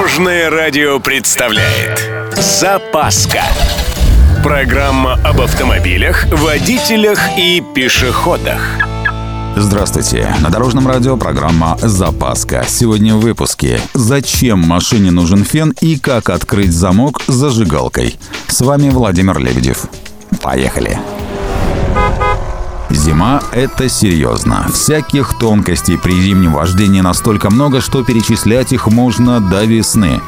Дорожное радио представляет Запаска Программа об автомобилях, водителях и пешеходах Здравствуйте! На Дорожном радио программа «Запаска». Сегодня в выпуске «Зачем машине нужен фен и как открыть замок зажигалкой?» С вами Владимир Лебедев. Поехали! Зима — это серьезно. Всяких тонкостей при зимнем вождении настолько много, что перечислять их можно до весны.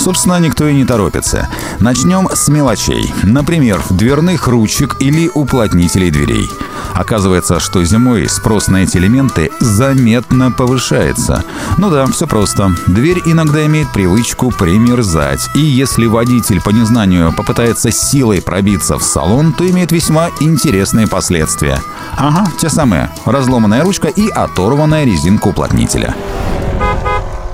Собственно, никто и не торопится. Начнем с мелочей. Например, дверных ручек или уплотнителей дверей. Оказывается, что зимой спрос на эти элементы заметно повышается. Ну да, все просто. Дверь иногда имеет привычку примерзать. И если водитель по незнанию попытается силой пробиться в салон, то имеет весьма интересные последствия. Ага, те самые. Разломанная ручка и оторванная резинка уплотнителя.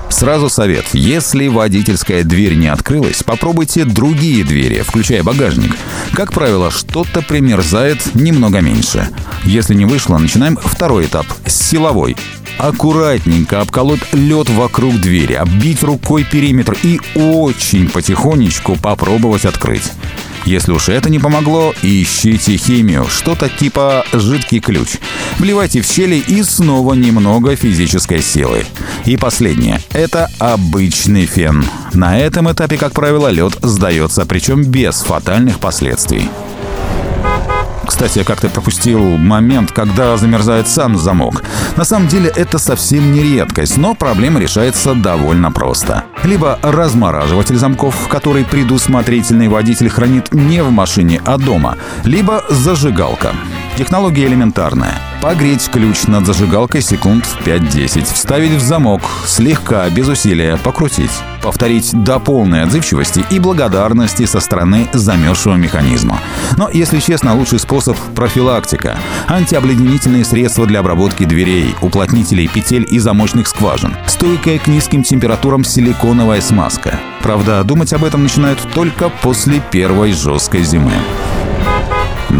Сразу совет. Если водительская дверь не открылась, попробуйте другие двери, включая багажник. Как правило, что-то примерзает немного меньше. Если не вышло, начинаем второй этап с силовой. Аккуратненько обколоть лед вокруг двери, оббить рукой периметр и очень потихонечку попробовать открыть. Если уж это не помогло, ищите химию, что-то типа жидкий ключ. Вливайте в щели и снова немного физической силы. И последнее – это обычный фен. На этом этапе, как правило, лед сдается, причем без фатальных последствий. Кстати, я как-то пропустил момент, когда замерзает сам замок. На самом деле это совсем не редкость, но проблема решается довольно просто. Либо размораживатель замков, который предусмотрительный водитель хранит не в машине, а дома, либо зажигалка. Технология элементарная. Погреть ключ над зажигалкой секунд в 5-10. Вставить в замок, слегка, без усилия, покрутить. Повторить до полной отзывчивости и благодарности со стороны замерзшего механизма. Но, если честно, лучший способ – профилактика. Антиобледенительные средства для обработки дверей, уплотнителей, петель и замочных скважин. Стойкая к низким температурам силиконовая смазка. Правда, думать об этом начинают только после первой жесткой зимы.